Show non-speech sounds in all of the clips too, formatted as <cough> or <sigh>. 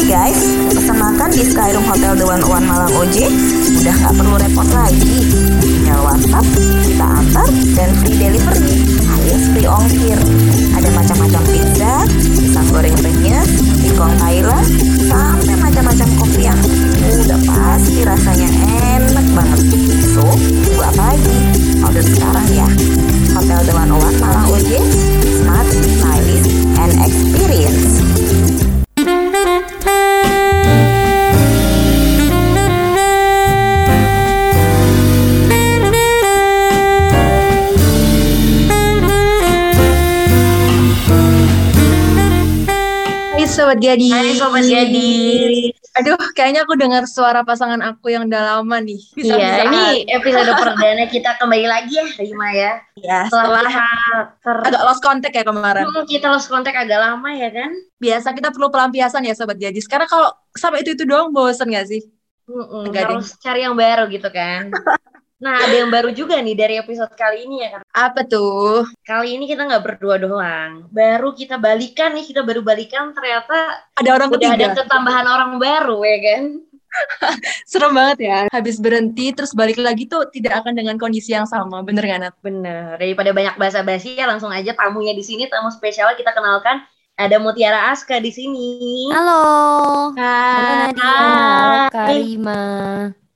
Hai guys, pesan makan di Skyroom Hotel The One Malang OJ udah nggak perlu repot lagi. Tinggal WhatsApp, kita antar, dan free delivery alias free ongkir. Ada macam-macam pizza, pisang goreng renyes, singkong Thailand, sampai macam-macam kopi yang udah pasti rasanya enak banget. So, tunggu apa lagi? Order sekarang ya. Hotel The One Malang OJ, smart, stylish, and experience. Sobat Jadi. Hai Sobat Jadi. Aduh, kayaknya aku dengar suara pasangan aku yang udah lama nih. Iya, Bisa-bisa ini episode perdana kita kembali lagi ya, Rima ya. ya, Setelah setelah ter- agak lost contact ya kemarin. Hmm, kita lost contact agak lama ya kan? Biasa kita perlu pelampiasan ya Sobat Jadi. Sekarang kalau sampai itu-itu doang bosen gak sih? Enggak, Ding. harus cari yang baru gitu kan. <laughs> nah, ada yang baru juga nih dari episode kali ini ya kan. Apa tuh? Kali ini kita nggak berdua doang. Baru kita balikan nih, kita baru balikan ternyata Ada orang udah ada ketiga. ketambahan orang baru ya kan. <laughs> Serem banget ya. Habis berhenti terus balik lagi tuh tidak akan dengan kondisi yang sama. Bener gak Nat? Bener, daripada banyak basa-basi ya langsung aja tamunya di sini, tamu spesial kita kenalkan. Ada Mutiara Aska di sini. Halo. Hai. Halo Nadia. Halo Karima.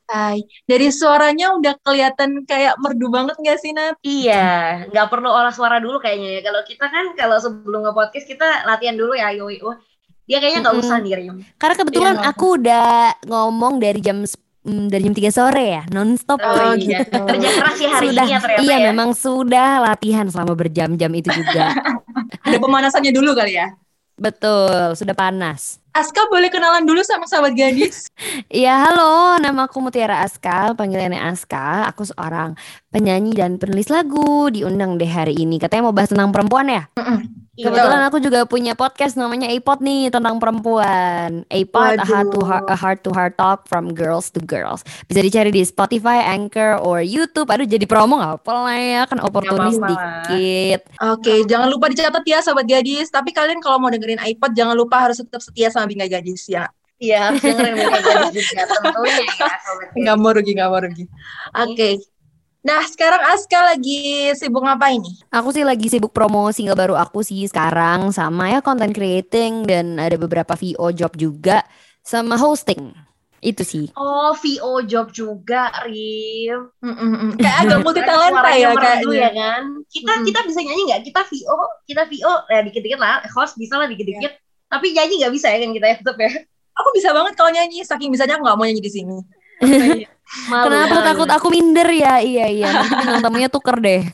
Hai. Dari suaranya udah kelihatan kayak merdu banget gak sih Nat? Iya, nggak perlu olah suara dulu kayaknya ya. Kalau kita kan kalau sebelum nge-podcast kita latihan dulu ya, ayo, ayo. Dia kayaknya nggak Mm-mm. usah nih, Rim. Karena kebetulan Iya. aku udah ngomong dari jam mm, dari jam 3 sore ya, nonstop. Oh, Oh, iya. gitu. Kerja keras ya hari sudah, ini ya ternyata iya ya. memang sudah latihan selama berjam-jam itu juga. <laughs> Ada pemanasannya dulu kali ya? Betul, sudah panas. Aska boleh kenalan dulu sama sahabat gadis? <laughs> Iya, halo, nama aku Mutiara Aska, panggilannya Aska. Aku seorang penyanyi dan penulis lagu, diundang deh hari ini. Katanya mau bahas tentang perempuan ya? Iya. Kebetulan aku juga punya podcast namanya A-Pod nih tentang perempuan. A-Pod, a heart to heart, a heart to heart talk from girls to girls. Bisa dicari di Spotify, Anchor, or YouTube. Aduh jadi promo nggak apa lah ya, kan oportunis dikit. Oke, jangan lupa dicatat ya sahabat gadis. Tapi kalian kalau mau dengerin iPod jangan lupa harus tetap setia sama Bingkai Gadis ya. Iya, dengerin gadis tentunya ya, Nggak mau rugi, nggak mau rugi. Oke. Nah, sekarang Aska lagi sibuk ngapain nih? Aku sih lagi sibuk promo single baru aku sih sekarang sama ya content creating dan ada beberapa VO job juga sama hosting. Itu sih. Oh, VO job juga, Rim. Mm-mm-mm. Kayak agak multi talenta ya kayaknya. ya kan. Kita Mm-mm. kita bisa nyanyi nggak? Kita VO, kita VO ya dikit-dikit lah. Host bisa lah dikit-dikit. Tapi nyanyi nggak bisa ya kan kita ya tetap ya. Aku bisa banget kalau nyanyi, saking bisanya aku nggak mau nyanyi di sini. <laughs> Malu, Kenapa malu. takut aku minder ya? Iya iya. Nanti bintang tamunya tuker deh. <laughs>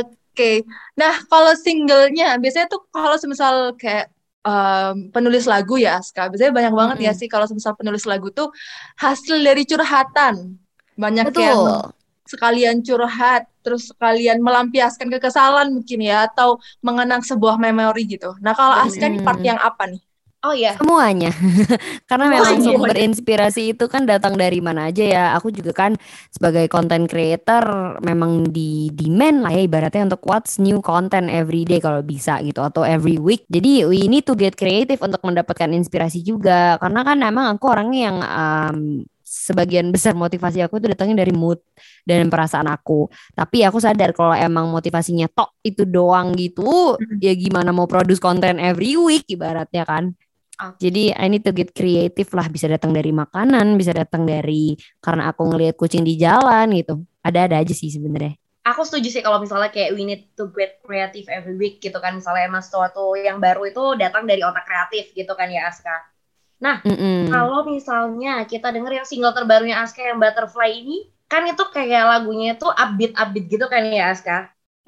Oke. Nah, kalau singlenya biasanya tuh kalau semisal kayak em, penulis lagu ya, Aska. Biasanya banyak banget ya Mm-mm. sih kalau semisal penulis lagu tuh hasil dari curhatan. Banyak yang Betul. Sekalian curhat, terus sekalian melampiaskan kekesalan mungkin ya, atau mengenang sebuah memori gitu. Nah, kalau Aska nih part yang apa nih? Oh iya. Semuanya. <laughs> Karena memang Semuanya. sumber inspirasi itu kan datang dari mana aja ya. Aku juga kan sebagai content creator memang di demand lah ya ibaratnya untuk what's new content every day kalau bisa gitu atau every week. Jadi we need to get creative untuk mendapatkan inspirasi juga. Karena kan emang aku orangnya yang um, sebagian besar motivasi aku itu datangnya dari mood dan perasaan aku. Tapi aku sadar kalau emang motivasinya tok itu doang gitu, Mm. ya gimana mau produce konten every week ibaratnya kan. Oke. Jadi I need to get creative lah bisa datang dari makanan, bisa datang dari karena aku ngelihat kucing di jalan gitu. Ada-ada aja sih sebenarnya. Aku setuju sih kalau misalnya kayak we need to get creative every week gitu kan. Misalnya emang sesuatu yang baru itu datang dari otak kreatif gitu kan ya Aska. Mm-mm. Kalau misalnya kita denger yang single terbarunya Aska yang Butterfly ini, kan itu kayak lagunya itu upbeat-upbeat gitu kan ya Aska.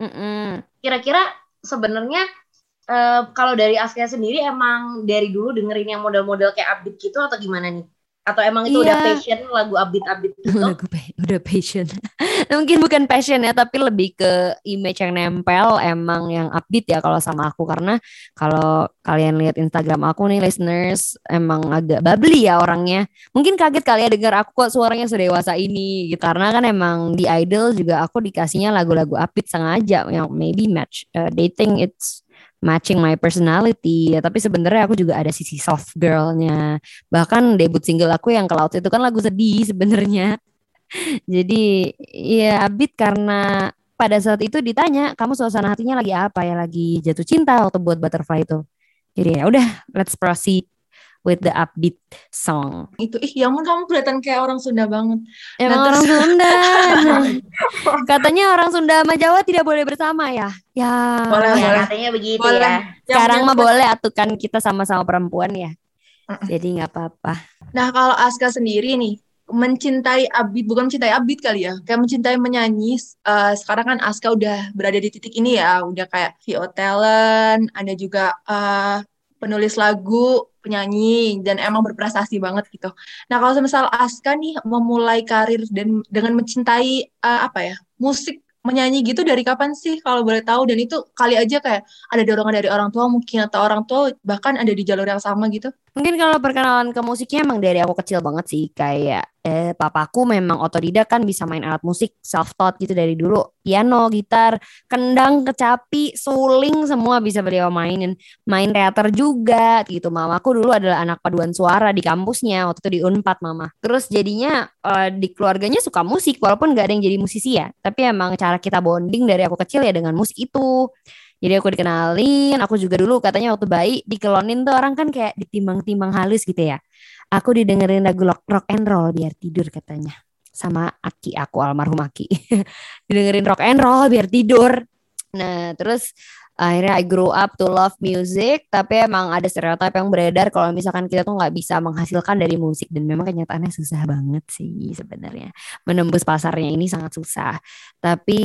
Mm-mm. Kira-kira sebenarnya eh, kalau dari Aska sendiri emang dari dulu dengerin yang model-model kayak upbeat gitu atau gimana nih? Atau emang itu udah Iya. passion lagu upbeat-upbeat gitu? Lagu udah passion. <laughs> Mungkin bukan passion ya, tapi lebih ke image yang nempel emang yang upbeat ya kalau sama aku karena kalau kalian lihat Instagram aku nih listeners emang agak bubbly ya orangnya. Mungkin kaget kali ya dengar aku kok suaranya sedewasa ini gitu. Karena kan emang di Idol juga aku dikasihnya lagu-lagu upbeat sengaja yang maybe match uh, dating it's matching my personality. Ya, tapi sebenarnya aku juga ada sisi soft girlnya. Bahkan debut single aku yang ke laut itu kan lagu sedih sebenarnya. <laughs> Jadi ya abit karena pada saat itu ditanya kamu suasana hatinya lagi apa ya lagi jatuh cinta waktu buat butterfly itu. Jadi ya udah let's proceed with the upbeat song. Itu ih, ya ampun kamu kelihatan kayak orang Sunda banget. Emang Nah, orang terus- Sunda. <laughs> Katanya orang Sunda sama Jawa tidak boleh bersama ya. Ya. Boleh, Ya, boleh. katanya begitu Boleh. ya. Sekarang Yang- mah boleh atukan kita sama-sama perempuan ya. Jadi nggak apa-apa. Nah, kalau Aska sendiri nih, mencintai Abid, bukan mencintai Abid kali ya, kayak mencintai menyanyi, eh, sekarang kan Aska udah berada di titik ini ya, udah kayak VO Talent, ada juga eh, penulis lagu, penyanyi, dan emang berprestasi banget gitu. Nah, kalau misal Aska nih memulai karir dan dengan mencintai eh, apa ya, musik, menyanyi gitu dari kapan sih kalau boleh tahu? Dan itu kali aja kayak ada dorongan dari orang tua mungkin, atau orang tua bahkan ada di jalur yang sama gitu. Mungkin kalau perkenalan ke musiknya emang dari aku kecil banget sih. Kayak eh, papaku memang otodidak kan bisa main alat musik self taught gitu dari dulu. Piano, gitar, kendang, kecapi, suling semua bisa beliau mainin. Main teater juga gitu. Mamaku dulu adalah anak paduan suara di kampusnya waktu itu di Unpad mama. Terus jadinya eh, di keluarganya suka musik walaupun gak ada yang jadi musisi ya. Tapi emang cara kita bonding dari aku kecil ya dengan musik itu. Jadi aku dikenalin, aku juga dulu katanya waktu bayi dikelonin tuh orang kan kayak ditimbang-timbang halus gitu ya. Aku didengerin lagu rock, rock and roll biar tidur katanya. Sama Aki aku almarhum Aki. <laughs> didengerin rock and roll biar tidur. Nah, terus akhirnya I grew up to love music, tapi emang ada stereotip yang beredar kalau misalkan kita tuh nggak bisa menghasilkan dari musik dan memang kenyataannya susah banget sih sebenarnya. Menembus pasarnya ini sangat susah. Tapi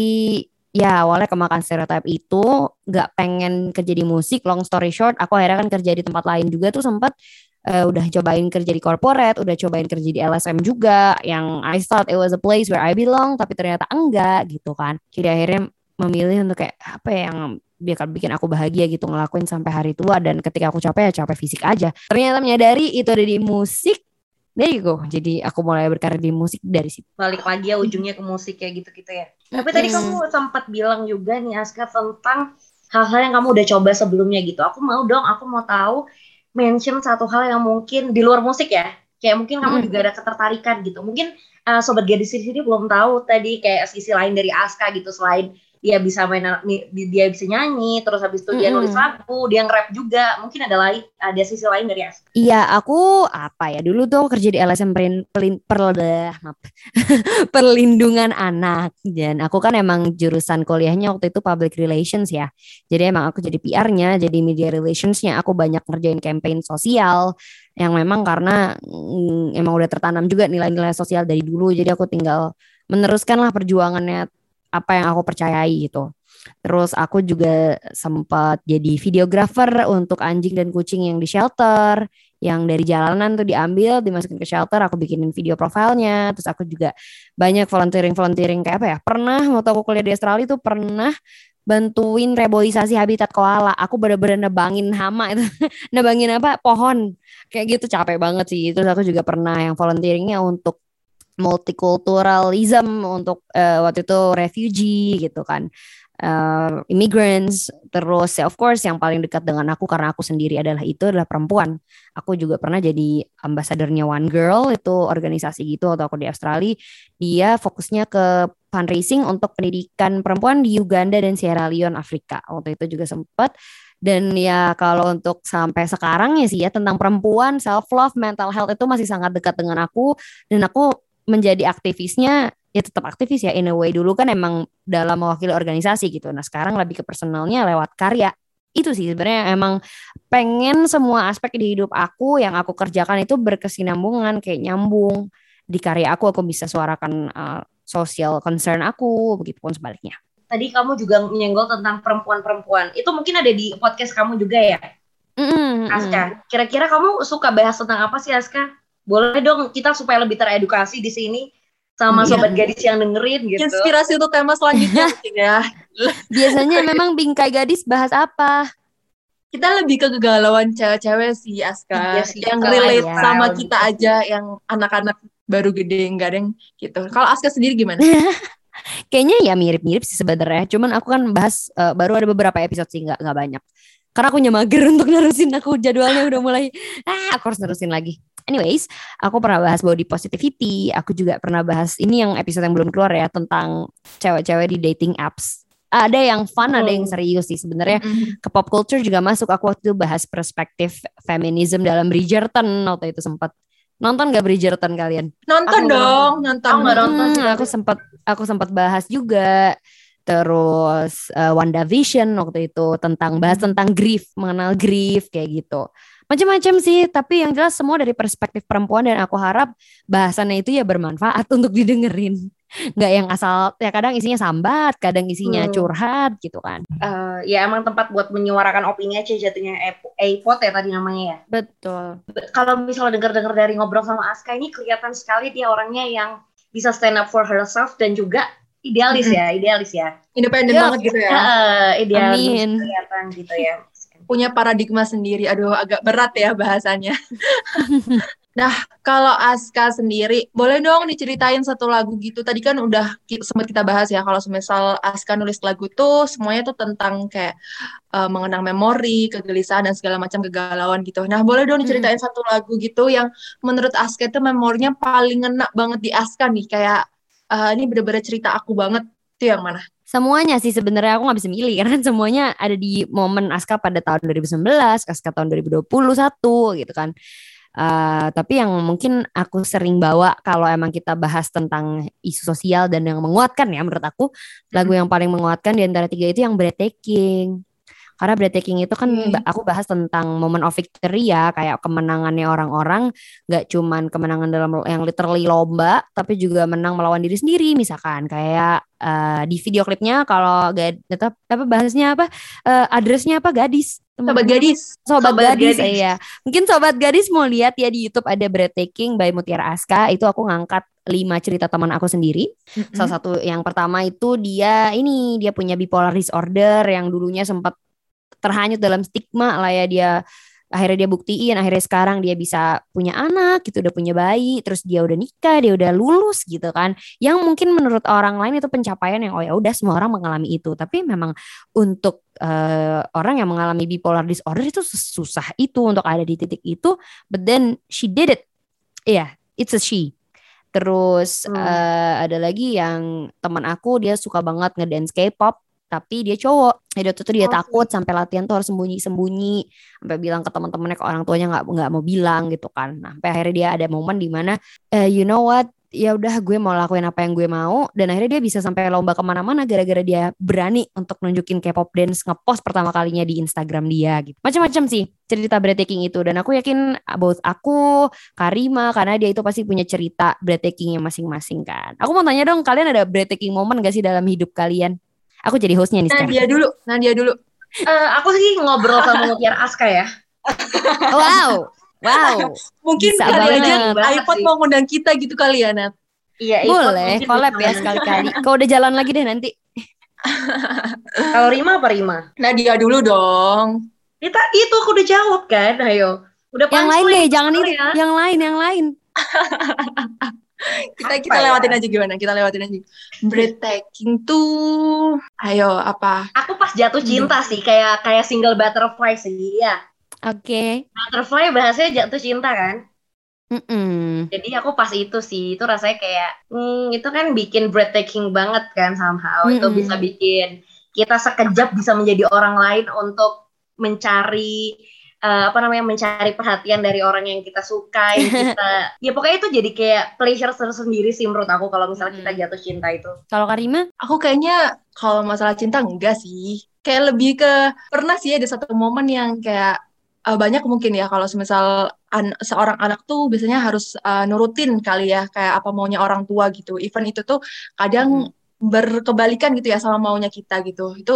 ya awalnya kemakan stereotip itu nggak pengen kerja di musik long story short aku akhirnya kan kerja di tempat lain juga tuh sempat eh, udah cobain kerja di corporate udah cobain kerja di LSM juga yang I thought it was a place where I belong tapi ternyata enggak gitu kan. Jadi akhirnya memilih untuk kayak apa ya yang biar bikin aku bahagia gitu ngelakuin sampai hari tua dan ketika aku capek ya capek fisik aja. Ternyata menyadari itu ada di musik there you go jadi aku mulai berkarir di musik dari situ Balik lagi ya ujungnya ke musik kayak gitu-gitu ya. Tapi tadi kamu sempat bilang juga nih Aska tentang hal-hal yang kamu udah coba sebelumnya gitu. Aku mau dong, aku mau tahu mention satu hal yang mungkin di luar musik ya. Kayak mungkin kamu Mm-mm. juga ada ketertarikan gitu. Mungkin uh, sobat gadis di sini belum tahu tadi kayak sisi lain dari Aska gitu selain dia bisa main dia bisa nyanyi, terus habis itu dia nulis lagu, dia nge-rap juga. Mungkin ada lain ada sisi lain dari Aska. Iya, aku apa ya dulu tuh kerja di LSM perin, pelin, perl- maaf, <laughs> perlindungan anak dan aku kan emang jurusan kuliahnya waktu itu public relations ya. Jadi emang aku jadi PR-nya, jadi media relationsnya. Aku banyak ngerjain campaign sosial yang memang karena mm, emang udah tertanam juga nilai-nilai sosial dari dulu. Jadi aku tinggal meneruskan lah perjuangannya apa yang aku percayai gitu. Terus aku juga sempat jadi videographer untuk anjing dan kucing yang di shelter, yang dari jalanan tuh diambil, dimasukin ke shelter, aku bikinin video profilnya. Terus aku juga banyak volunteering-volunteering kayak apa ya? Pernah waktu aku kuliah di Australia tuh pernah bantuin reboisasi habitat koala. Aku bener-bener nebangin hama itu. <laughs> nebangin apa? Pohon. Kayak gitu capek banget sih. Terus aku juga pernah yang volunteeringnya untuk multiculturalism untuk eh, waktu itu refugee gitu kan. Uh, immigrants terus ya of course yang paling dekat dengan aku karena aku sendiri adalah itu adalah perempuan. Aku juga pernah jadi ambasadornya One Girl itu organisasi gitu atau aku di Australia. Dia fokusnya ke fundraising untuk pendidikan perempuan di Uganda dan Sierra Leone Afrika. Waktu itu juga sempat. Dan ya kalau untuk sampai sekarang ya sih ya tentang perempuan self love mental health itu masih sangat dekat dengan aku. Dan aku menjadi aktivisnya ya tetap aktivis ya in a way dulu kan emang dalam mewakili organisasi gitu. Nah sekarang lebih ke personalnya lewat karya. Itu sih sebenarnya emang pengen semua aspek di hidup aku yang aku kerjakan itu berkesinambungan kayak nyambung di karya aku aku bisa suarakan uh, social concern aku begitupun sebaliknya. Tadi kamu juga menyenggol tentang perempuan-perempuan. Itu mungkin ada di podcast kamu juga ya? Mm-mm, mm-mm. Aska, kira-kira kamu suka bahas tentang apa sih Aska? Boleh dong kita supaya lebih teredukasi di sini sama Iya. sobat gadis yang dengerin gitu. Inspirasi untuk tema selanjutnya mungkin ya. <laughs> Biasanya memang bingkai gadis bahas apa? Kita lebih ke kegalauan cewek-cewek sih Aska. Sih, yang relate aja. sama kita aja yang anak-anak baru gede enggak ada yang gitu. Kalau Aska sendiri gimana? <laughs> Kayaknya ya mirip-mirip sih sebenarnya. Cuman aku kan bahas eh, baru ada beberapa episode sih nggak nggak banyak. Karena aku mager <laughs> untuk nerusin aku jadwalnya udah mulai. Ah aku harus nerusin lagi. Anyways aku pernah bahas body positivity aku juga pernah bahas ini yang episode yang belum keluar ya tentang cewek-cewek di dating apps. Ada yang fun ada yang serius sih sebenarnya. Mm-mm. ke pop culture juga masuk. Aku waktu itu bahas perspektif feminism dalam Bridgerton waktu itu sempat nonton gak Bridgerton kalian? Nonton Aku dong, nonton. Aku nonton. Hmm, aku sempat aku sempat bahas juga terus uh, WandaVision waktu itu tentang bahas tentang grief mengenal grief kayak gitu. Macam-macam sih tapi yang jelas semua dari perspektif perempuan dan aku harap bahasannya itu ya bermanfaat <laughs> untuk didengerin. Nggak yang asal ya kadang isinya sambat kadang isinya Hmm. curhat gitu kan. Eh, ya emang tempat buat menyuarakan opini aja jatuhnya. iPod ya tadi namanya ya. betul. Kalau misalnya dengar-dengar dari ngobrol sama Aska ini kelihatan sekali dia orangnya yang bisa stand up for herself dan juga idealis ya, idealis ya. Independen banget gitu ya. Eh, idealis Amin. kelihatan gitu ya. Punya paradigma sendiri. Aduh, agak berat ya bahasannya. <laughs> nah, kalau Aska sendiri, boleh dong diceritain satu lagu gitu. Tadi kan udah sempat kita bahas ya, kalau semisal Aska nulis lagu tuh, semuanya tuh tentang kayak eh, mengenang memori, kegelisahan, dan segala macam kegalauan gitu. Nah, boleh dong diceritain satu lagu gitu yang menurut Aska itu memorinya paling ngena banget di Aska nih. Kayak, eh, ini bener-bener cerita aku banget. Itu yang mana? Semuanya sih sebenarnya aku nggak bisa milih <laughs> karena semuanya ada di momen Aska pada tahun 2019, Aska tahun 2021 gitu kan. Eh, tapi yang mungkin aku sering bawa kalau emang kita bahas tentang isu sosial dan yang menguatkan ya menurut aku lagu yang paling menguatkan di antara tiga itu yang breathtaking. Karena breathtaking itu kan Hmm. aku bahas tentang moment of victory ya, kayak kemenangannya orang-orang nggak cuman kemenangan dalam yang literally lomba, tapi juga menang melawan diri sendiri misalkan kayak eh, di video klipnya kalau gak apa, bahasnya apa eh, addressnya apa gadis Sobat Teman-teman gadis. Sobat, Sobat gadis, Gadis. iya. Mungkin sobat gadis mau lihat ya di YouTube ada Breathtaking by Mutiara Aska. Itu aku ngangkat lima cerita teman aku sendiri. Mm-mm. Salah satu yang pertama itu dia ini dia punya bipolar disorder yang dulunya sempat terhanyut dalam stigma lah ya dia akhirnya dia buktiin akhirnya sekarang dia bisa punya anak gitu udah punya bayi terus dia udah nikah dia udah lulus gitu kan. Yang mungkin menurut orang lain itu pencapaian yang oh ya udah semua orang mengalami itu. Tapi memang untuk eh, orang yang mengalami bipolar disorder itu susah itu untuk ada di titik itu but then she did it. Iya it's a she. Terus Hmm. eh, ada lagi yang teman aku dia suka banget ngedance K-pop tapi dia cowok. Jadi waktu itu dia Oh, takut sampai latihan tuh harus sembunyi-sembunyi. Sampai bilang ke teman-temannya ke orang tuanya nggak nggak mau bilang gitu kan. Nah sampai akhirnya dia ada momen di mana eh, you know what? Ya udah gue mau lakuin apa yang gue mau. Dan akhirnya dia bisa sampai lomba ke mana-mana gara-gara dia berani untuk nunjukin K-pop dance ngepost pertama kalinya di Instagram dia gitu. Macam-macam sih cerita breathtaking itu. Dan aku yakin both aku Karima karena dia itu pasti punya cerita breathtakingnya masing-masing kan. Aku mau tanya dong kalian ada breathtaking moment gak sih dalam hidup kalian aku jadi hostnya nih sekarang Nadia dulu, Nadia dulu. Eh, aku sih ngobrol sama Mutiara Aska ya. wow wow Mungkin Bisa kali aja Banget iPod sih. mau ngundang kita gitu kali ya, Nat. Iya, boleh collab ya sekali-kali kalau udah jalan lagi deh nanti <laughs> Kalau Rima apa Rima? Nadia dulu dong. Kita itu aku udah jawab kan, ayo. Udah yang lain deh jangan itu ya. yang lain yang lain <laughs> <laughs> Kita Apa kita ya? lewatin aja gimana? Kita lewatin aja. Breathtaking tuh. Ayo, apa? Aku pas jatuh cinta sih, kayak kayak single butterfly sih, ya. oke Butterfly bahasanya jatuh cinta kan. Mm-mm. Jadi aku pas itu sih, itu rasanya kayak, hmm, itu kan bikin breathtaking banget kan somehow. Itu Mm-mm. bisa bikin kita sekejap bisa menjadi orang lain untuk mencari eh, apa namanya mencari perhatian dari orang yang kita suka, yang <laughs> kita, ya pokoknya itu jadi kayak pleasure tersendiri sih menurut aku kalau misalnya kita Mm-mm. jatuh cinta itu. kalau Karima Aku kayaknya kalau masalah cinta enggak sih. Kayak lebih ke pernah sih ada satu momen yang kayak eh, banyak mungkin ya kalau semisal an- seorang anak tuh biasanya harus eh, nurutin kali ya kayak apa maunya orang tua gitu. Even itu tuh kadang berkebalikan gitu ya sama maunya kita gitu. Itu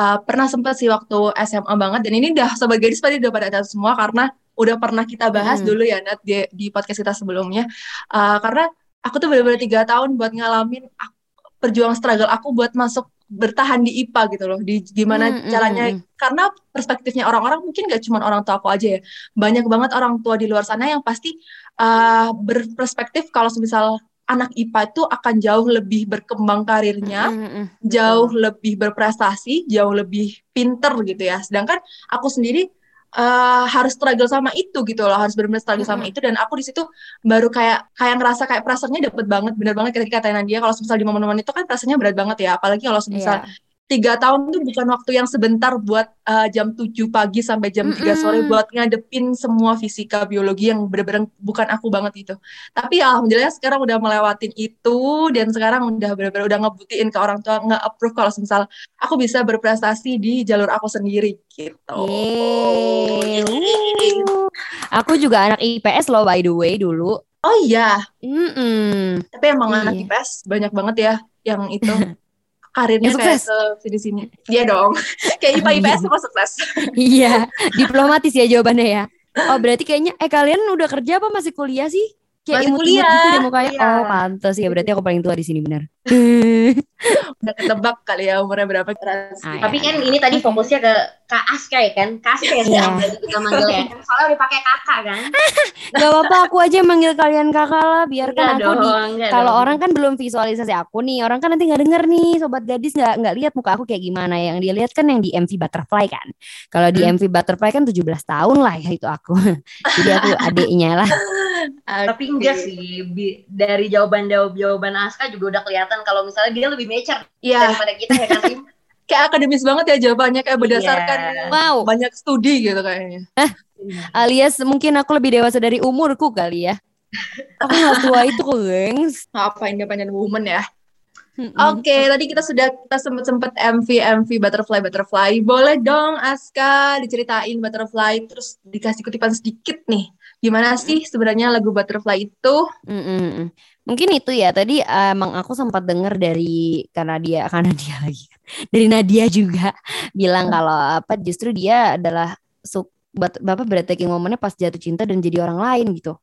eh, pernah sempat sih waktu SMA banget dan ini udah sobat gadis pasti udah pada tahu semua karena udah pernah kita bahas Hmm. dulu ya Nat di, di podcast kita sebelumnya. Eh, karena aku tuh benar-benar tiga tahun buat ngalamin ak- perjuangan struggle aku buat masuk bertahan di IPA gitu loh di gimana Hmm, hmm, caranya hmm, karena perspektifnya orang-orang mungkin gak cuma orang tua aku aja ya banyak banget orang tua di luar sana yang pasti uh, berperspektif kalau misal anak IPA itu akan jauh lebih berkembang karirnya, Mm, mm, mm. jauh lebih berprestasi, jauh lebih pinter gitu ya. Sedangkan aku sendiri eh, harus struggle sama itu gitu loh, harus benar-benar struggle sama itu dan aku di situ baru kayak kayak ngerasa kayak perasaannya dapet banget, bener banget ketika kata Nadia kalau misal di momen-momen itu kan perasaannya berat banget ya, apalagi kalau misal Iya. Tiga tahun itu bukan waktu yang sebentar buat eh, jam 7 pagi sampai jam 3 sore buat ngadepin semua fisika biologi yang bener-bener bukan aku banget itu. Tapi ya alhamdulillah sekarang udah melewatin itu dan sekarang udah bener-bener udah ngebuktiin ke orang tua nge-approve kalau misal aku bisa berprestasi di jalur aku sendiri gitu. Yeay. Wuh. Aku juga anak IPS loh by the way dulu. Oh iya, Mm-mm. tapi emang anak Iya. IPS banyak banget ya yang itu <laughs> karirnya kayak sukses. ke sini-sini. Iya dong. <laughs> kayak IPA IPS semua sukses. <laughs> Iya, diplomatis ya jawabannya ya. Oh berarti kayaknya eh kalian udah kerja apa masih kuliah sih? Masih imut-imut kuliah, gitu deh mukanya. kuliah. Oh pantes ya berarti aku paling tua di sini benar. <laughs> Udah ketebak kali ya umurnya berapa. Ah, Tapi ya. kan ini tadi fokusnya ke Kak Aska ya kan? Kak Aska ya Iya. berarti kita manggil ya. <laughs> Soalnya udah pakai kakak kan? <laughs> Gak apa-apa aku aja yang manggil kalian kakak lah biarkan Enggak aku di dong, enggak kalau orang kan belum visualisasi aku nih orang kan nanti nggak denger nih sobat gadis nggak nggak lihat muka aku kayak gimana yang dia lihat kan yang di MV Butterfly kan kalau di Hmm. MV Butterfly kan 17 tahun lah ya itu aku jadi aku adiknya lah Tapi enggak sih, bi- dari jawaban jawaban Aska juga udah kelihatan kalau misalnya dia lebih mature Iya, daripada kita ya kan <laughs> kayak akademis banget ya jawabannya kayak berdasarkan Iya. wow banyak studi gitu kayaknya. alias mungkin aku lebih dewasa dari umurku kali ya aku nggak tua itu kok gengs Apa independent woman ya? Mm-mm. Oke, tadi kita sudah kita sempet sempet MV MV butterfly butterfly. Boleh dong Aska diceritain butterfly terus dikasih kutipan sedikit nih. Gimana sih sebenarnya lagu butterfly itu? Mm-mm. Mungkin itu ya tadi eh, emang aku sempat dengar dari karena dia <laughs> karena dia lagi dari Nadia juga bilang kalau apa justru dia adalah suk bat- bapak breathtaking momennya pas jatuh cinta dan jadi orang lain gitu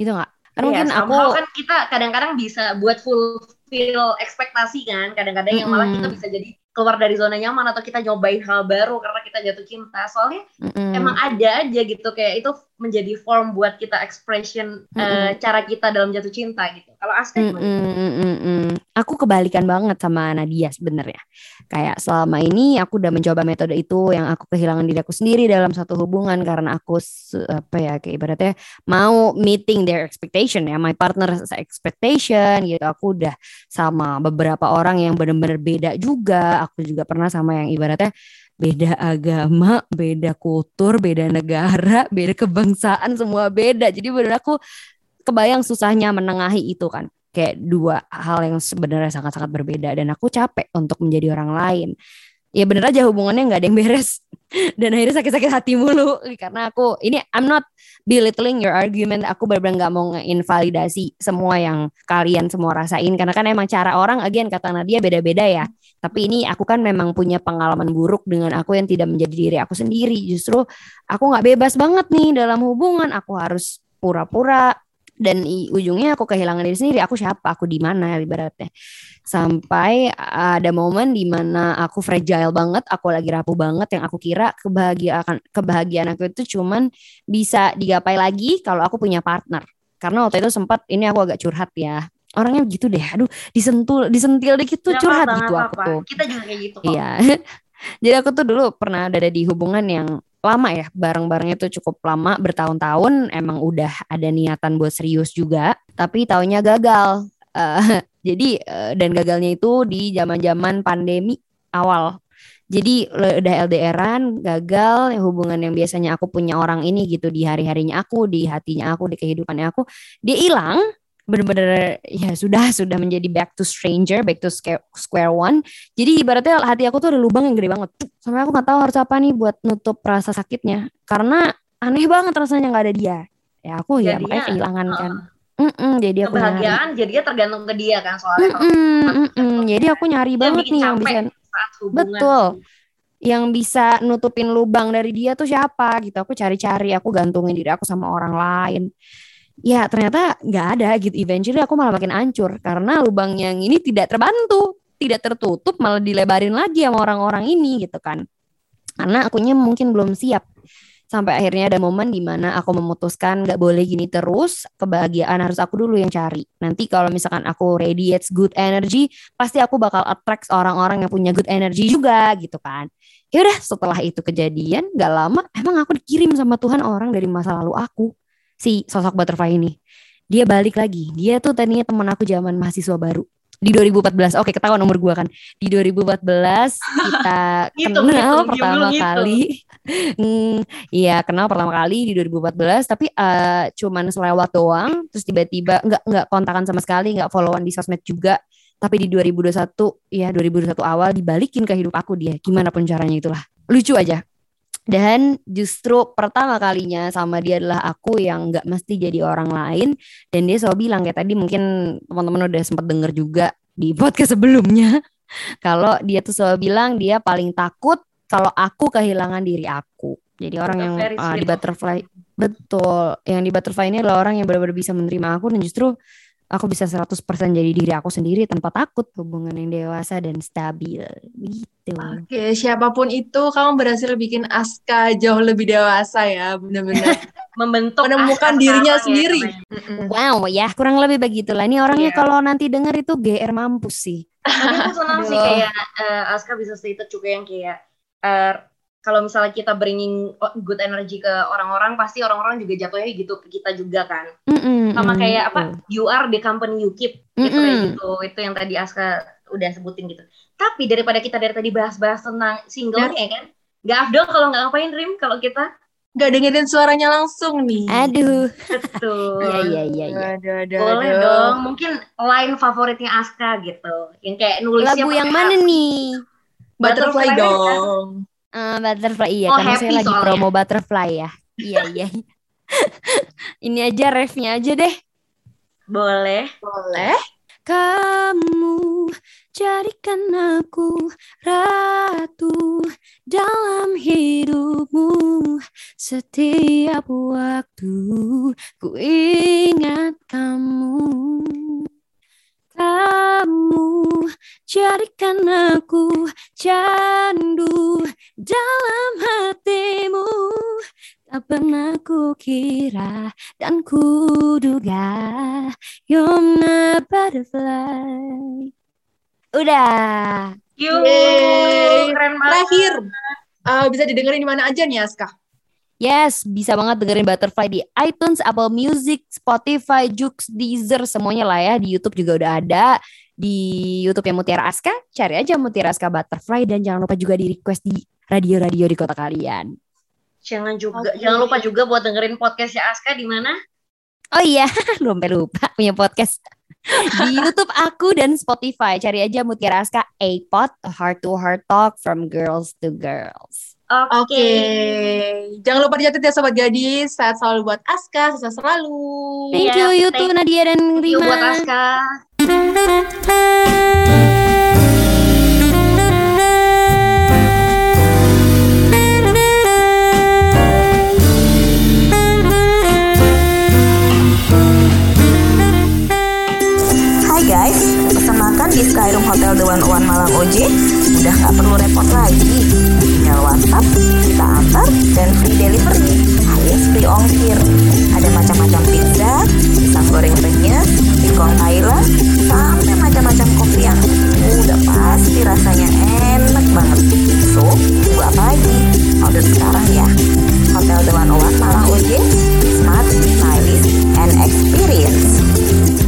gitu nggak kan Iya, mungkin aku kan kita kadang-kadang bisa buat fulfill ekspektasi kan kadang-kadang yang malah kita bisa jadi keluar dari zona nyaman atau kita nyobain hal baru karena kita jatuh cinta soalnya mm-mm. emang ada aja gitu kayak itu menjadi form buat kita expression eh, cara kita dalam jatuh cinta gitu kalau Aska Mm, gimana? mm, mm, mm, mm. Aku kebalikan banget sama Nadia sebenarnya. Kayak selama ini aku udah mencoba metode itu yang aku kehilangan diri aku sendiri dalam satu hubungan karena aku apa ya kayak ibaratnya mau meeting their expectation ya, my partner's expectation gitu. Aku udah sama beberapa orang yang benar-benar beda juga. Aku juga pernah sama yang ibaratnya beda agama, beda kultur, beda negara, <laughs> beda kebangsaan, semua beda. Jadi benar aku kebayang susahnya menengahi itu kan. Kayak dua hal yang sebenarnya sangat-sangat berbeda. Dan aku capek untuk menjadi orang lain. Ya bener aja hubungannya nggak ada yang beres dan akhirnya sakit-sakit hati mulu. Karena aku ini I'm not belittling your argument. Aku benar-benar nggak mau ngeinvalidasi semua yang kalian semua rasain. Karena kan emang cara orang again kata Nadia beda-beda ya. Tapi ini aku kan memang punya pengalaman buruk dengan aku yang tidak menjadi diri aku sendiri. Justru aku nggak bebas banget nih dalam hubungan. Aku harus pura-pura dan i- ujungnya aku kehilangan diri sendiri. Aku siapa? Aku di mana ibaratnya. Sampai ada momen di mana aku fragile banget aku lagi rapuh banget yang aku kira kebahagiaan kebahagiaan aku itu cuman bisa digapai lagi kalau aku punya partner. Karena waktu itu sempat ini aku agak curhat ya. Orangnya gitu deh. Aduh disentul disentil dikit tuh curhat gitu aku tuh. Kita juga kayak gitu kok. Iya. <laughs> Jadi aku tuh dulu pernah ada di hubungan yang lama ya, bareng-barengnya tuh cukup lama, bertahun-tahun. Emang udah ada niatan buat serius juga, tapi taunya gagal. Eh, <laughs> jadi eh, dan gagalnya itu di zaman-zaman pandemi awal. Jadi udah LDRan, gagal ya hubungan yang biasanya aku punya orang ini gitu di hari-harinya aku, di hatinya aku, di kehidupannya aku, dia hilang. Bener-bener ya sudah <laughs> sudah menjadi back to stranger, back to square, one. Jadi ibaratnya hati aku tuh ada lubang yang gede banget. Sampai aku nggak tahu harus apa nih buat nutup rasa sakitnya. Karena aneh banget rasanya nggak ada dia. Ya aku ya Jadinya, makanya kehilangan uh, kan. Mm-mm, jadi aku nyari. kebahagiaan jadinya tergantung ke dia kan soalnya kalau Mm-mm, mm-mm. Jadi aku nyari Dia banget nih yang bisa Betul. yang bisa nutupin lubang dari dia tuh siapa gitu. Aku cari-cari, aku gantungin diri aku sama orang lain. Ya ternyata nggak ada gitu. Eventually aku malah makin hancur karena lubang yang ini tidak terbantu, tidak tertutup, malah dilebarin lagi sama orang-orang ini gitu kan. Karena akunya mungkin belum siap. sampai akhirnya ada momen di mana aku memutuskan gak boleh gini terus kebahagiaan harus aku dulu yang cari nanti kalau misalkan aku radiates good energy pasti aku bakal attract orang-orang yang punya good energy juga gitu kan ya udah setelah itu kejadian gak lama emang aku dikirim sama Tuhan orang dari masa lalu aku si sosok butterfly ini. Dia balik lagi. Dia tuh tadinya teman aku zaman mahasiswa baru. Di 2014 oke ketahuan umur gua kan. Di 2014 kita <laughs> kenal pertama kali. <laughs> Hmm, iya kenal pertama kali di 2014 tapi eh, cuman selewat doang. Terus tiba-tiba nggak nggak kontakan sama sekali. Nggak followan di sosmed juga. Tapi di 2021 ya 2021 awal dibalikin ke hidup aku dia. Gimana pun caranya itulah. Lucu aja dan justru pertama kalinya sama dia adalah aku yang nggak mesti jadi orang lain. Dan dia selalu bilang kayak tadi mungkin teman-teman udah sempat denger juga di <laughs> podcast sebelumnya. Kalau dia tuh selalu bilang dia paling takut kalau aku kehilangan diri aku. Jadi orang yang uh, di of butterfly betul. Yang di butterfly ini adalah orang yang benar-benar bisa menerima aku dan justru aku bisa 100% jadi diri aku sendiri tanpa takut hubungan yang dewasa dan stabil. Gitu. Oke, siapa pun itu, kamu berhasil bikin Aska jauh lebih dewasa ya, benar-benar. <laughs> Membentuk menemukan Aska dirinya ya, sendiri. Mm-mm. Wow ya kurang lebih begitulah. Ini orangnya Iya. kalau nanti denger itu GR mampus sih. Tapi aku senang sih kayak eh, Aska bisa stated juga yang kayak eh, kalau misalnya kita bringing good energy ke orang-orang pasti orang-orang juga jatuhnya gitu ke kita juga kan. Mm-mm, Sama mm, kayak apa? You are the company you keep gitu Mm-mm. gitu. Itu yang tadi Aska udah sebutin gitu. Tapi daripada kita dari tadi bahas-bahas tentang singlenya kan, nggak afdol kalau nggak ngapain Rim kalau kita Gak dengerin suaranya langsung nih. Aduh betul. Iya iya iya iya. Aduh, aduh, Boleh aduh. dong, mungkin line favoritnya Aska gitu. Yang kayak nulisnya Lagu yang pakai mana nih? Butterfly Butterfly dong. Ah, butterfly iya Oh, karena saya lagi soalnya. promo butterfly ya. Iya iya. <laughs> Ini aja refnya aja deh. Boleh. Boleh. Kamu jadikan aku ratu dalam hidupmu setiap waktu ku ingat kamu. Kamu jadikan aku candu dalam hatimu. Tak pernah ku kira dan kuduga You're my butterfly Udah Yuk, Yeay. keren banget. Terakhir, eh, bisa didengerin di mana aja nih Aska? Yes, bisa banget dengerin Butterfly di iTunes, Apple Music, Spotify, Joox, Deezer, semuanya lah ya. Di YouTube juga udah ada. Di YouTube yang Mutiara Aska, cari aja Mutiara Aska Butterfly dan jangan lupa juga di request di radio-radio di kota kalian. Jangan juga, Oke. jangan lupa juga buat dengerin podcastnya Aska di mana? Oh iya, <laughs> belum lupa punya podcast di YouTube aku dan Spotify. Cari aja Mutiara Aska A-Pot, a heart to heart talk from girls to girls. Oke. Oke. Jangan lupa dicatat ya Sobat Gadis. Sehat selalu buat Aska, sukses selalu. Thank Iya, you, you thank too Nadia dan Thank you Rima. buat Aska. Hai guys, pesan makan di Skyroom Hotel The One One Malang OJ udah nggak perlu repot lagi nomor WhatsApp, kita antar, dan free delivery alias free ongkir. Ada macam-macam pizza, pisang goreng renyes, singkong Thailand, sampai macam-macam kopi yang udah pasti rasanya enak banget. So, tunggu apa lagi? Order sekarang ya. Hotel Dewan Owan Malang OJ, Smart, Stylish, and Experience.